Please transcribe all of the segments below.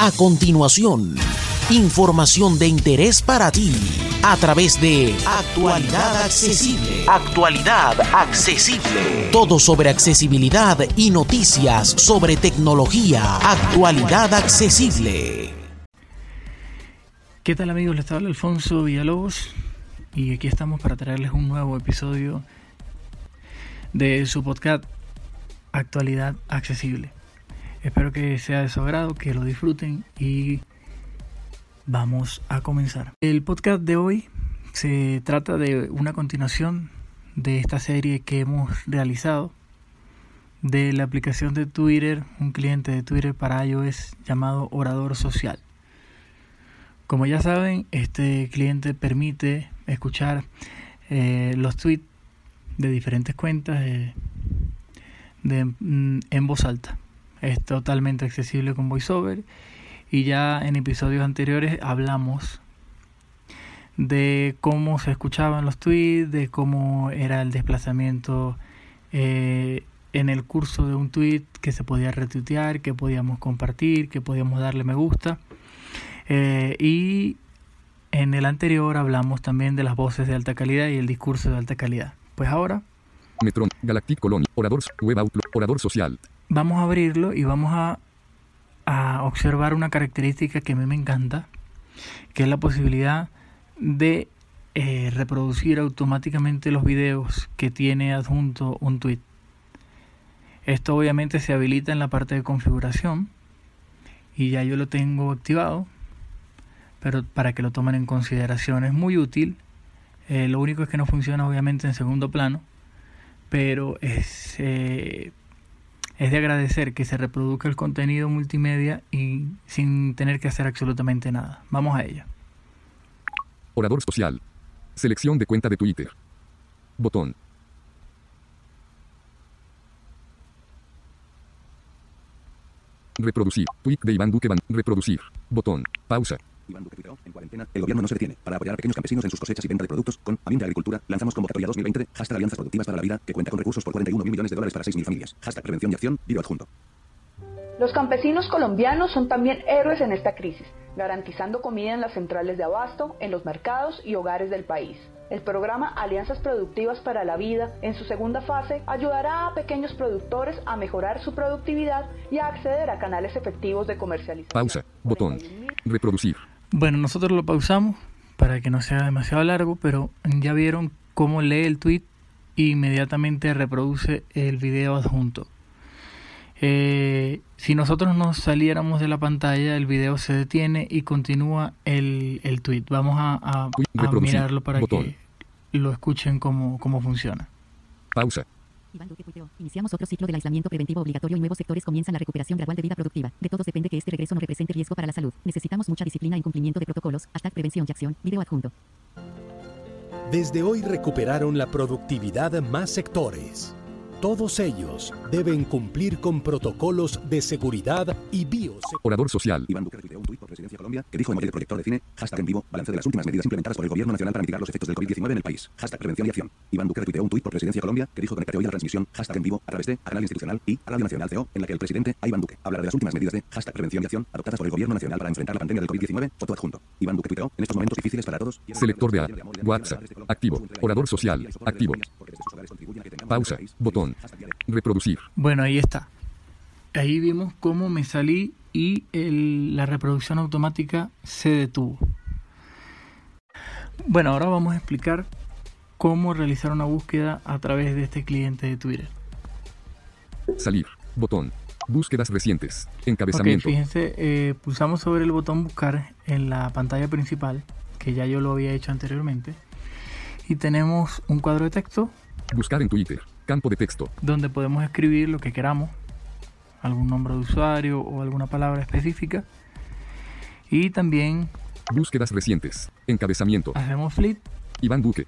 A continuación, información de interés para ti a través de Actualidad Accesible. Actualidad Accesible. Todo sobre accesibilidad y noticias sobre tecnología. Actualidad Accesible. ¿Qué tal amigos? Les habla Alfonso Villalobos y aquí estamos para traerles un nuevo episodio de su podcast Actualidad Accesible. Espero que sea de su agrado, que lo disfruten y vamos a comenzar. El podcast de hoy se trata de una continuación de esta serie que hemos realizado de la aplicación de Twitter, un cliente de Twitter para iOS llamado Orador Social. Como ya saben, este cliente permite escuchar eh, los tweets de diferentes cuentas de, mm, en voz alta. Es totalmente accesible con VoiceOver y ya en episodios anteriores hablamos de cómo se escuchaban los tweets, de cómo era el desplazamiento eh, en el curso de un tweet que se podía retuitear, que podíamos compartir, que podíamos darle me gusta. Eh, y en el anterior hablamos también de las voces de alta calidad y el discurso de alta calidad. Pues ahora... Metron, Galactic Colony, Orador, Web Outlook, Orador Social. Vamos a abrirlo y vamos a, a observar una característica que a mí me encanta, que es la posibilidad de eh, reproducir automáticamente los videos que tiene adjunto un tweet. Esto obviamente se habilita en la parte de configuración y ya yo lo tengo activado pero para que lo tomen en consideración es muy útil. Eh, lo único es que no funciona obviamente en segundo plano, pero es, eh, es de agradecer que se reproduzca el contenido multimedia y sin tener que hacer absolutamente nada. Vamos a ello. Orador social. Selección de cuenta de Twitter. Botón. Reproducir. Tweet de Iván Duque. Reproducir. Botón. Pausa. Iván Duque tuiteó, en cuarentena, el gobierno no se detiene. Para apoyar a pequeños campesinos en sus cosechas y venta de productos, con Amin de Agricultura, lanzamos convocatoria 2020, hashtag Alianzas Productivas para la Vida, que cuenta con recursos por 41 mil millones de dólares para 6.000 familias. Hashtag Prevención y Acción, video adjunto. Los campesinos colombianos son también héroes en esta crisis, garantizando comida en las centrales de abasto, en los mercados y hogares del país. El programa Alianzas Productivas para la Vida, en su segunda fase, ayudará a pequeños productores a mejorar su productividad y a acceder a canales efectivos de comercialización. Pausa. Botón. Reproducir. Bueno, nosotros lo pausamos para que no sea demasiado largo, pero ya vieron cómo lee el tweet e inmediatamente reproduce el video adjunto. Eh, si nosotros nos saliéramos de la pantalla, el video se detiene y continúa el, el tweet. Vamos a, mirarlo para que lo escuchen cómo, cómo funciona. Pausa. Iván Duque. Iniciamos otro ciclo del aislamiento preventivo obligatorio y nuevos sectores comienzan la recuperación gradual de vida productiva. De todos depende que este regreso no represente riesgo para la salud. Necesitamos mucha disciplina en cumplimiento de protocolos. Hashtag prevención y acción. Video adjunto. Desde hoy recuperaron la productividad más sectores. Todos ellos deben cumplir con protocolos de seguridad y bioseguridad. Orador social. Iván Duque retuiteó un tuit por Presidencia Colombia que dijo en el proyector de cine, hashtag en vivo, balance de las últimas medidas implementadas por el Gobierno Nacional para mitigar los efectos del COVID-19 en el país. Hashtag prevención y acción. Iván Duque retuiteó un tuit por Presidencia Colombia que dijo conectaré hoy la transmisión, hashtag en vivo, a través de a canal institucional y a Radio Nacional CO, en la que el presidente, a Iván Duque, hablará de las últimas medidas de hashtag prevención y acción adoptadas por el Gobierno Nacional para enfrentar la pandemia del COVID-19, foto adjunto. Iván Duque tuiteó, en estos momentos difíciles para todos. Selector de A. WhatsApp. Activo. Orador social. Activo. Pausa. Botón. Reproducir. Bueno, ahí está. Ahí vimos cómo me salí y el, la reproducción automática se detuvo. Bueno, ahora vamos a explicar cómo realizar una búsqueda a través de este cliente de Twitter. Salir. Botón. Búsquedas recientes. Encabezamiento. Ok, fíjense, eh, pulsamos sobre el botón buscar en la pantalla principal, que ya yo lo había hecho anteriormente. Y tenemos un cuadro de texto Buscar en Twitter. Campo de texto. donde podemos escribir lo que queramos, algún nombre de usuario o alguna palabra específica. Y también Búsquedas recientes. Encabezamiento. hacemos flip Iván Duque.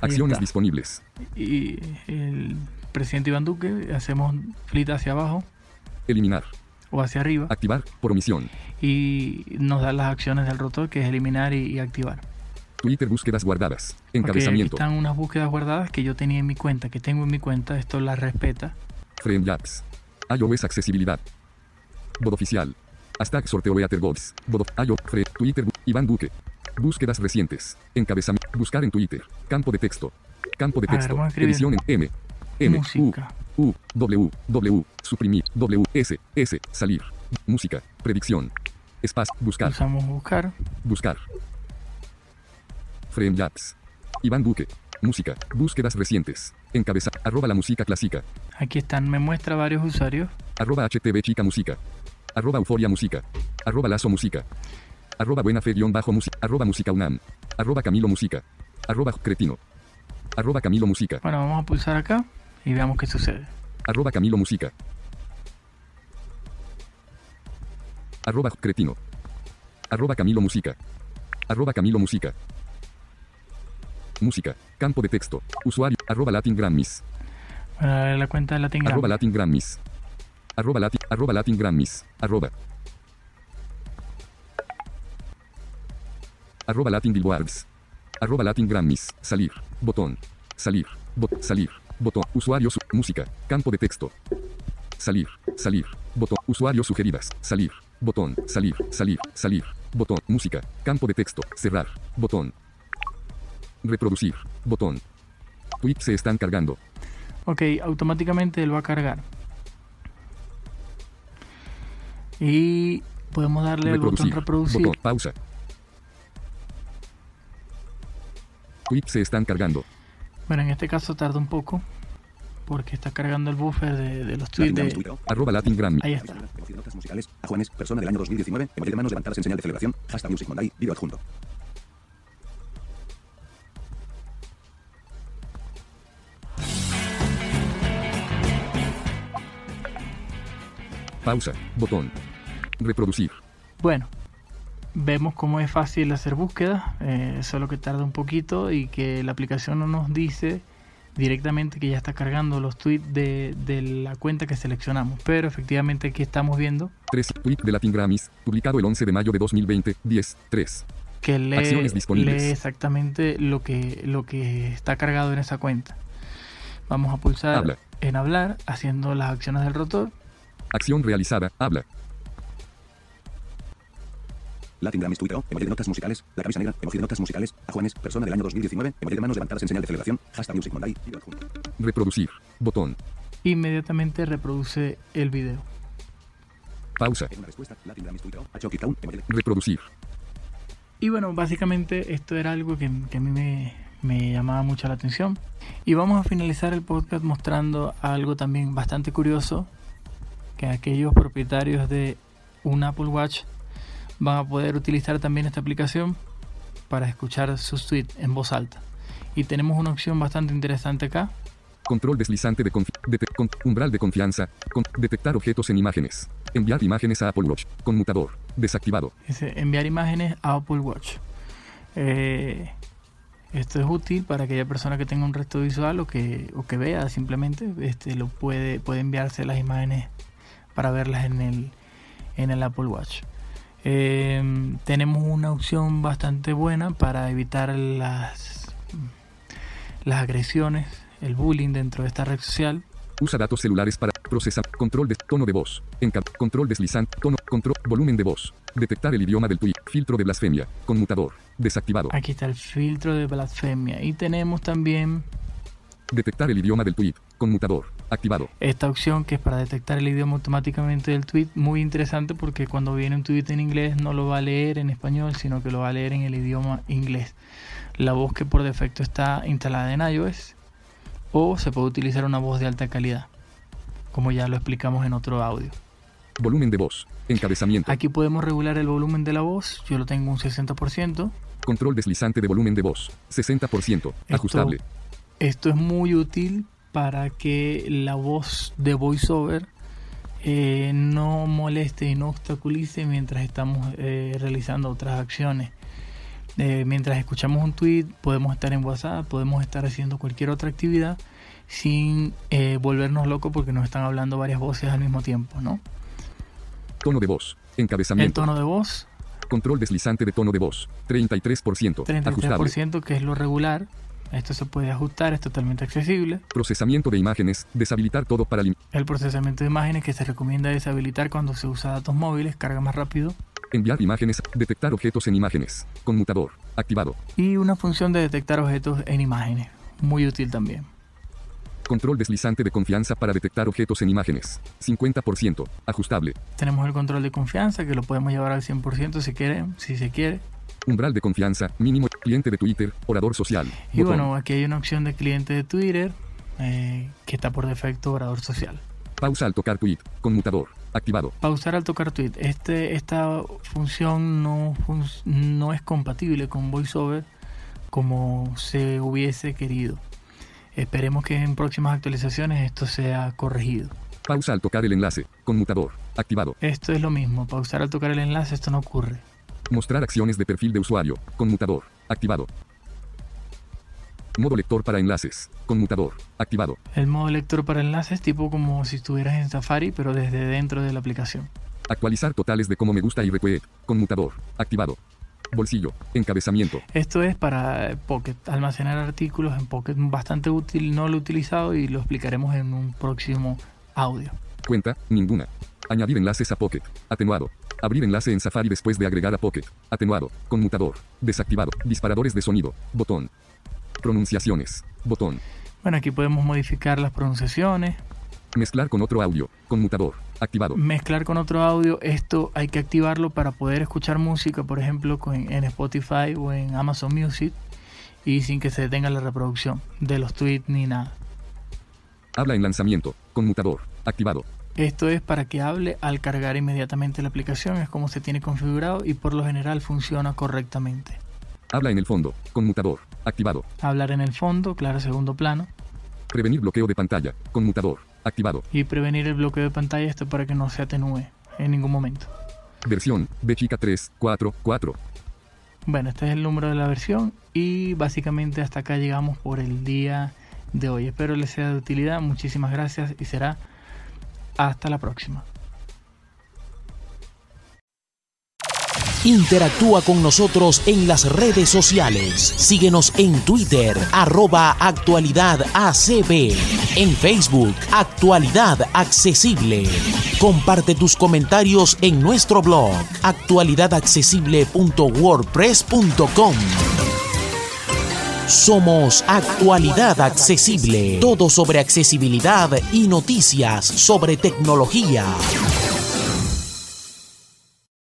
Acciones disponibles. y el presidente Iván Duque hacemos flip hacia abajo Eliminar. o hacia arriba Activar. Por omisión. y nos da las acciones del rotor que es eliminar y, y activar. Twitter búsquedas guardadas. Ok, aquí Encabezamiento. están unas búsquedas guardadas que yo tenía en mi cuenta, que tengo en mi cuenta, esto las respeta. Frame Labs. iOS accesibilidad. Modo oficial. Hashtag sorteo Ethergods. Bodo. Ayo. Fre. Twitter. Iván Duque. Búsquedas recientes. Encabezamiento. Buscar en Twitter. Campo de texto. Campo de ver, texto. escribir. Edición en M. M. Música. U. U. W. W. Suprimir. W. S. S. Salir. Música. Predicción. Espacio. Buscar. Usamos buscar. Buscar. Frame Labs. Iván Duque. Música. Búsquedas recientes. Encabeza. Arroba la música clásica. Aquí están, me muestra varios usuarios. Arroba HTV Chica Música. Arroba Euforia Música. Arroba Lazo Música. Arroba Buena Fe guion bajo música. Arroba Música UNAM. Arroba Camilo Música. Arroba Cretino. Arroba Camilo Música. Bueno, vamos a pulsar acá y veamos qué sucede. Arroba Camilo Música. Arroba Cretino. Arroba Camilo Música. Arroba Camilo Música. Música. Campo de texto. Usuario. Arroba Latin Grammys. La cuenta de Latin Arroba Grammy. Latin Grammys. Arroba Latin, arroba Latin Grammys. Arroba. Arroba Latin Billboards. Arroba Latin Grammys. Salir. Botón. Salir. Bot, salir. Botón. Usuario su, música. Campo de texto. Salir. Salir. Botón. Usuario sugeridas. Salir. Botón. Salir. Salir. Salir. Botón. Música. Campo de texto. Cerrar. Botón. Reproducir. Botón. Tweets se están cargando. Ok, automáticamente él va a cargar. Y podemos darle al botón Reproducir. reproducir. Botón. Pausa. Tweets se están cargando. Bueno, en este caso tarda un poco porque está cargando el buffer de, de los tweets de... Arroba Latin Grammy. Ahí está. Notas musicales. A Juanes, persona del año 2019. Emoji de manos levantadas en señal de celebración. Hashtag Music Monday. Video adjunto. Pausa. Botón. Reproducir. Bueno, vemos cómo es fácil hacer búsquedas, eh, solo que tarda un poquito y que la aplicación no nos dice directamente que ya está cargando los tweets de, de la cuenta que seleccionamos. Pero efectivamente aquí estamos viendo 3. Tweet de Latin Grammys. Publicado el 11 de mayo de 2020. 10. 3. que lee, Acciones disponibles. lee exactamente lo que, lo que está cargado en esa cuenta. Vamos a pulsar Habla. en hablar, haciendo las acciones del rotor. Acción realizada. Habla. Latin Grammys tuiteó. Emoji de notas musicales. La camisa negra. Emoji de notas musicales. A Juanes, persona del año 2019. Emoji de manos levantadas en señal de celebración. Hashtag Music Monday. Reproducir. Botón. Inmediatamente reproduce el video. Pausa. En una respuesta, Latin Grammys tuiteó. A Chucky Town. Emoji de Reproducir. Y bueno, básicamente esto era algo que, que a mí me, me llamaba mucho la atención. Y vamos a finalizar el podcast mostrando algo también bastante curioso, que aquellos propietarios de un Apple Watch van a poder utilizar también esta aplicación para escuchar sus tweets en voz alta. Y tenemos una opción bastante interesante acá, Control deslizante de dete- con- umbral de confianza. Con- detectar objetos en imágenes. Enviar imágenes a Apple Watch. Conmutador. Desactivado. Dice enviar imágenes a Apple Watch. Eh, esto es útil para aquella persona que tenga un resto visual o que, o que vea simplemente. Este, lo puede, puede enviarse las imágenes para verlas en el, en el Apple Watch. Eh, tenemos una opción bastante buena para evitar las, las agresiones, el bullying dentro de esta red social. Usa datos celulares para procesar. Control de tono de voz. Enca- control deslizante. Tono. Control. Volumen de voz. Detectar el idioma del tweet. Filtro de blasfemia. Conmutador. Desactivado. Aquí está el filtro de blasfemia. Y tenemos también Detectar el idioma del tweet. Conmutador. Activado. esta opción que es para detectar el idioma automáticamente del tweet. Muy interesante porque cuando viene un tweet en inglés no lo va a leer en español, sino que lo va a leer en el idioma inglés. La voz que por defecto está instalada en iOS o se puede utilizar una voz de alta calidad, como ya lo explicamos en otro audio. Volumen de voz. Encabezamiento. Aquí podemos regular el volumen de la voz, yo lo tengo un 60%. Control deslizante de volumen de voz. 60%. Ajustable. Esto es muy útil para que la voz de voiceover eh, no moleste y no obstaculice mientras estamos eh, realizando otras acciones. Eh, mientras escuchamos un tweet, podemos estar en WhatsApp, podemos estar haciendo cualquier otra actividad sin eh, volvernos locos porque nos están hablando varias voces al mismo tiempo, ¿no? Tono de voz. El Encabezamiento. tono de voz, Control deslizante de tono de voz. 33%. Ajustable. 33%, que es lo regular. Esto se puede ajustar, es totalmente accesible. Procesamiento de imágenes, deshabilitar todo para lim- El procesamiento de imágenes que se recomienda deshabilitar cuando se usa datos móviles, carga más rápido. enviar imágenes, detectar objetos en imágenes, conmutador, activado. Y una función de detectar objetos en imágenes, muy útil también. Control deslizante de confianza para detectar objetos en imágenes, 50%, ajustable. Tenemos el control de confianza que lo podemos llevar al 100% si quiere, si se quiere. Umbral de confianza, mínimo, cliente de Twitter, orador social. Y botón. bueno, aquí hay una opción de cliente de Twitter eh, que está por defecto orador social. Pausa al tocar tweet, conmutador, activado. Pausar al tocar tweet. Este, esta función no, fun- no es compatible con VoiceOver como se hubiese querido. Esperemos que en próximas actualizaciones esto sea corregido. Pausa al tocar el enlace, conmutador, activado. Esto es lo mismo, pausar al tocar el enlace esto no ocurre. Mostrar acciones de perfil de usuario, conmutador, activado. Modo lector para enlaces, conmutador, activado. El modo lector para enlaces tipo como si estuvieras en Safari pero desde dentro de la aplicación. Actualizar totales de como me gusta y request, conmutador, activado. Bolsillo, encabezamiento, Esto es para Pocket, almacenar artículos en Pocket, bastante útil, no lo he utilizado y lo explicaremos en un próximo audio. cuenta, ninguna. Añadir enlaces a Pocket, atenuado. Abrir enlace en Safari después de agregar a Pocket, atenuado, conmutador, desactivado. Disparadores de sonido, botón. Pronunciaciones, botón. Bueno, aquí podemos modificar las pronunciaciones, Mezclar con otro audio, conmutador, activado. mezclar con otro audio. Esto hay que activarlo para poder escuchar música, por ejemplo, en Spotify o en Amazon Music y sin que se detenga la reproducción de los tweets ni nada. Habla en lanzamiento, conmutador, activado. Esto es para que hable al cargar inmediatamente la aplicación, es como se tiene configurado y por lo general funciona correctamente. Habla en el fondo, conmutador, activado. Hablar en el fondo, claro, segundo plano, Prevenir bloqueo de pantalla, conmutador, activado. y prevenir el bloqueo de pantalla, esto para que no se atenúe en ningún momento. Versión, B chica 3, 4, 4. Bueno, este es el número de la versión y básicamente hasta acá llegamos por el día de hoy. Espero les sea de utilidad, muchísimas gracias y será hasta la próxima. Interactúa con nosotros en las redes sociales. Síguenos en Twitter, arroba actualidad. En Facebook, Actualidad Accesible. Comparte tus comentarios en nuestro blog, actualidadaccesible.wordpress.com. Somos Actualidad Accesible. Todo sobre accesibilidad y noticias sobre tecnología.